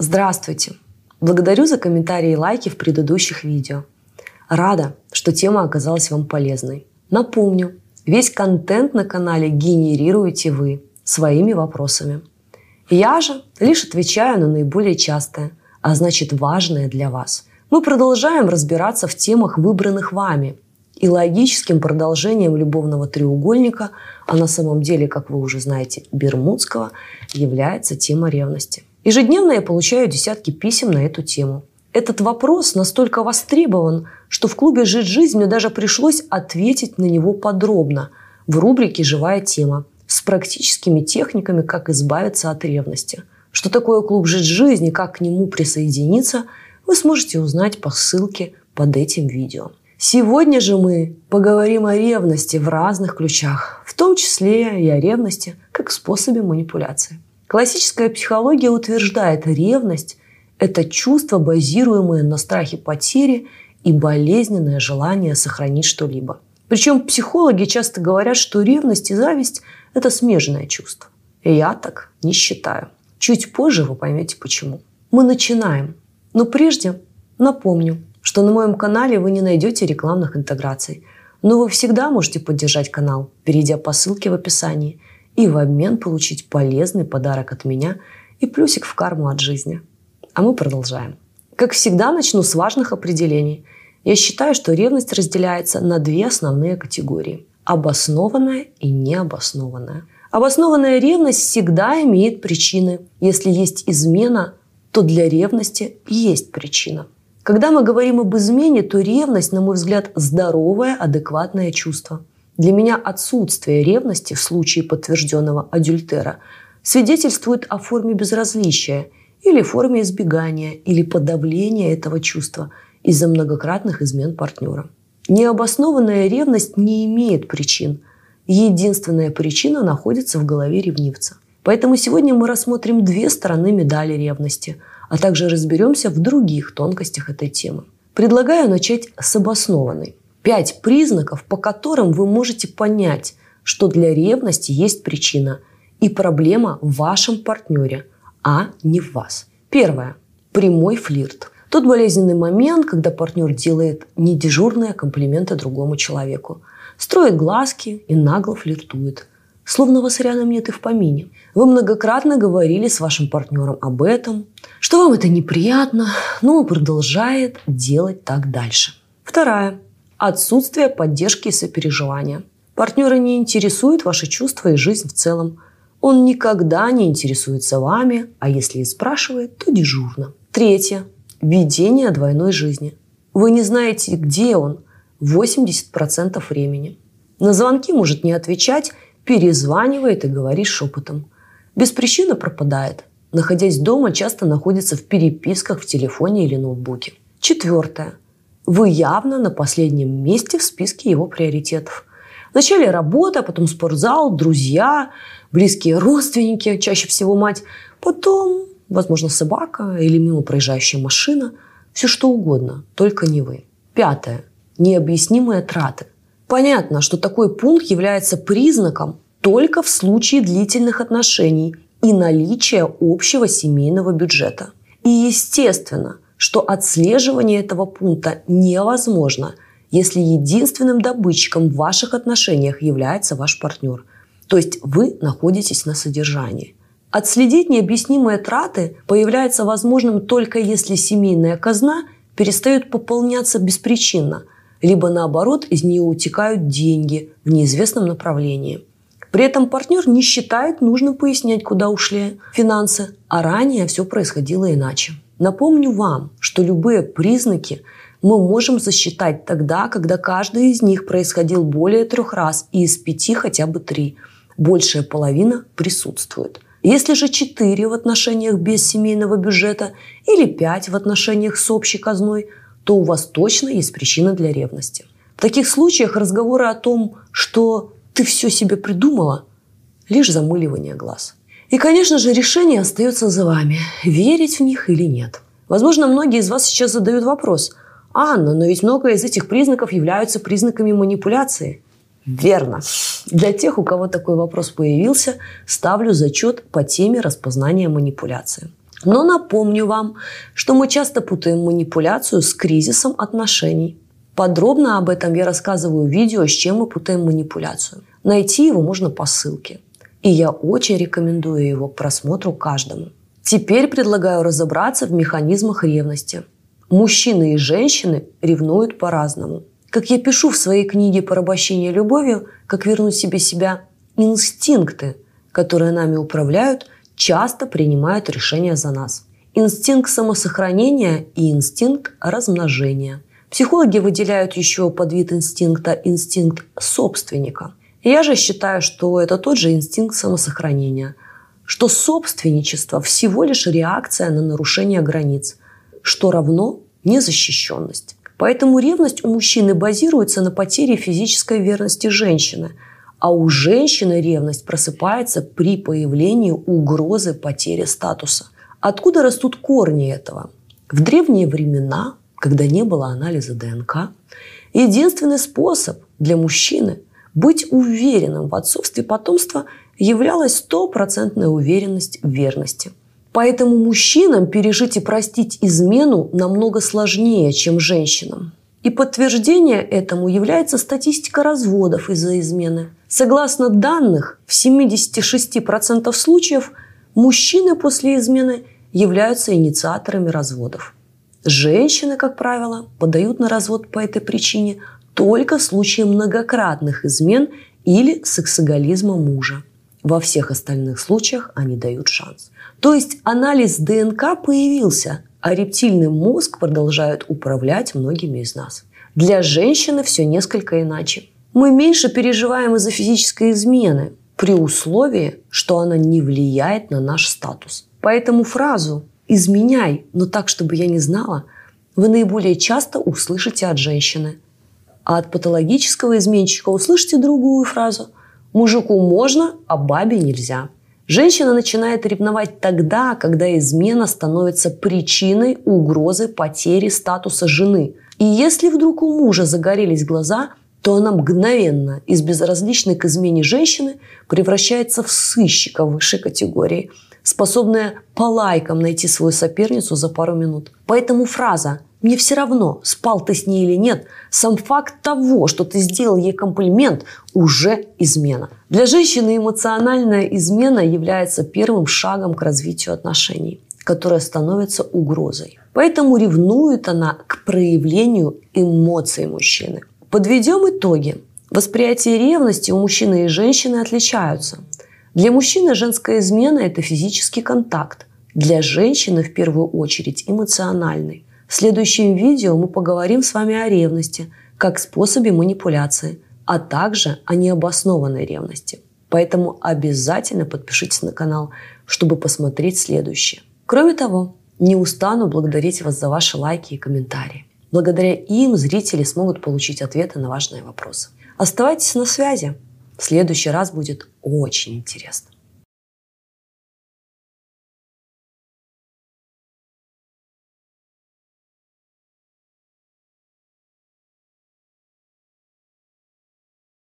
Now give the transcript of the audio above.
Здравствуйте! Благодарю за комментарии и лайки в предыдущих видео. Рада, что тема оказалась вам полезной. Напомню, весь контент на канале генерируете вы своими вопросами. Я же лишь отвечаю на наиболее частые, а значит важные для вас. Мы продолжаем разбираться в темах, выбранных вами. И логическим продолжением любовного треугольника, а на самом деле, как вы уже знаете, Бермудского, является тема ревности. Ежедневно я получаю десятки писем на эту тему. Этот вопрос настолько востребован, что в клубе «Жить жизнь» мне даже пришлось ответить на него подробно в рубрике «Живая тема» с практическими техниками, как избавиться от ревности. Что такое клуб «Жить жизнь» и как к нему присоединиться, вы сможете узнать по ссылке под этим видео. Сегодня же мы поговорим о ревности в разных ключах, в том числе и о ревности как способе манипуляции. Классическая психология утверждает, ревность – это чувство, базируемое на страхе потери и болезненное желание сохранить что-либо. Причем психологи часто говорят, что ревность и зависть – это смежное чувство. И я так не считаю. Чуть позже вы поймете почему. Мы начинаем. Но прежде напомню, что на моем канале вы не найдете рекламных интеграций. Но вы всегда можете поддержать канал, перейдя по ссылке в описании – и в обмен получить полезный подарок от меня и плюсик в карму от жизни. А мы продолжаем. Как всегда, начну с важных определений. Я считаю, что ревность разделяется на две основные категории – обоснованная и необоснованная. Обоснованная ревность всегда имеет причины. Если есть измена, то для ревности есть причина. Когда мы говорим об измене, то ревность, на мой взгляд, здоровое, адекватное чувство – для меня отсутствие ревности в случае подтвержденного адюльтера свидетельствует о форме безразличия или форме избегания или подавления этого чувства из-за многократных измен партнера. Необоснованная ревность не имеет причин. Единственная причина находится в голове ревнивца. Поэтому сегодня мы рассмотрим две стороны медали ревности, а также разберемся в других тонкостях этой темы. Предлагаю начать с обоснованной. Пять признаков, по которым вы можете понять, что для ревности есть причина и проблема в вашем партнере, а не в вас. Первое. Прямой флирт. Тот болезненный момент, когда партнер делает недежурные комплименты другому человеку. Строит глазки и нагло флиртует. Словно вас рядом нет и в помине. Вы многократно говорили с вашим партнером об этом, что вам это неприятно, но он продолжает делать так дальше. Вторая Отсутствие поддержки и сопереживания. Партнера не интересует ваши чувства и жизнь в целом. Он никогда не интересуется вами, а если и спрашивает, то дежурно. Третье. Ведение двойной жизни. Вы не знаете, где он 80% времени. На звонки может не отвечать, перезванивает и говорит шепотом. Без причины пропадает. Находясь дома, часто находится в переписках в телефоне или ноутбуке. Четвертое вы явно на последнем месте в списке его приоритетов. Вначале работа, потом спортзал, друзья, близкие родственники, чаще всего мать, потом, возможно, собака или мимо проезжающая машина. Все что угодно, только не вы. Пятое. Необъяснимые траты. Понятно, что такой пункт является признаком только в случае длительных отношений и наличия общего семейного бюджета. И естественно – что отслеживание этого пункта невозможно, если единственным добытчиком в ваших отношениях является ваш партнер. То есть вы находитесь на содержании. Отследить необъяснимые траты появляется возможным только если семейная казна перестает пополняться беспричинно, либо наоборот из нее утекают деньги в неизвестном направлении. При этом партнер не считает нужным пояснять, куда ушли финансы, а ранее все происходило иначе. Напомню вам, что любые признаки мы можем засчитать тогда, когда каждый из них происходил более трех раз и из пяти хотя бы три. Большая половина присутствует. Если же четыре в отношениях без семейного бюджета или пять в отношениях с общей казной, то у вас точно есть причина для ревности. В таких случаях разговоры о том, что ты все себе придумала, лишь замыливание глаз. И, конечно же, решение остается за вами, верить в них или нет. Возможно, многие из вас сейчас задают вопрос, Анна, но ведь много из этих признаков являются признаками манипуляции. Верно. Для тех, у кого такой вопрос появился, ставлю зачет по теме распознания манипуляции. Но напомню вам, что мы часто путаем манипуляцию с кризисом отношений. Подробно об этом я рассказываю в видео, с чем мы путаем манипуляцию. Найти его можно по ссылке. И я очень рекомендую его к просмотру каждому. Теперь предлагаю разобраться в механизмах ревности. Мужчины и женщины ревнуют по-разному. Как я пишу в своей книге «Порабощение любовью. Как вернуть себе себя», инстинкты, которые нами управляют, часто принимают решения за нас. Инстинкт самосохранения и инстинкт размножения. Психологи выделяют еще под вид инстинкта инстинкт собственника. Я же считаю, что это тот же инстинкт самосохранения, что собственничество всего лишь реакция на нарушение границ, что равно незащищенность. Поэтому ревность у мужчины базируется на потере физической верности женщины, а у женщины ревность просыпается при появлении угрозы потери статуса. Откуда растут корни этого? В древние времена, когда не было анализа ДНК, единственный способ для мужчины быть уверенным в отцовстве потомства являлась стопроцентная уверенность в верности. Поэтому мужчинам пережить и простить измену намного сложнее, чем женщинам. И подтверждение этому является статистика разводов из-за измены. Согласно данных, в 76% случаев мужчины после измены являются инициаторами разводов. Женщины, как правило, подают на развод по этой причине только в случае многократных измен или сексоголизма мужа. Во всех остальных случаях они дают шанс. То есть анализ ДНК появился, а рептильный мозг продолжает управлять многими из нас. Для женщины все несколько иначе. Мы меньше переживаем из-за физической измены, при условии, что она не влияет на наш статус. Поэтому фразу «изменяй, но так, чтобы я не знала» вы наиболее часто услышите от женщины – а от патологического изменщика услышите другую фразу. Мужику можно, а бабе нельзя. Женщина начинает ревновать тогда, когда измена становится причиной угрозы потери статуса жены. И если вдруг у мужа загорелись глаза, то она мгновенно из безразличной к измене женщины превращается в сыщика высшей категории, способная по лайкам найти свою соперницу за пару минут. Поэтому фраза мне все равно, спал ты с ней или нет. Сам факт того, что ты сделал ей комплимент, уже измена. Для женщины эмоциональная измена является первым шагом к развитию отношений, которая становится угрозой. Поэтому ревнует она к проявлению эмоций мужчины. Подведем итоги. Восприятие ревности у мужчины и женщины отличаются. Для мужчины женская измена – это физический контакт. Для женщины в первую очередь эмоциональный. В следующем видео мы поговорим с вами о ревности как способе манипуляции, а также о необоснованной ревности. Поэтому обязательно подпишитесь на канал, чтобы посмотреть следующее. Кроме того, не устану благодарить вас за ваши лайки и комментарии. Благодаря им зрители смогут получить ответы на важные вопросы. Оставайтесь на связи. В следующий раз будет очень интересно.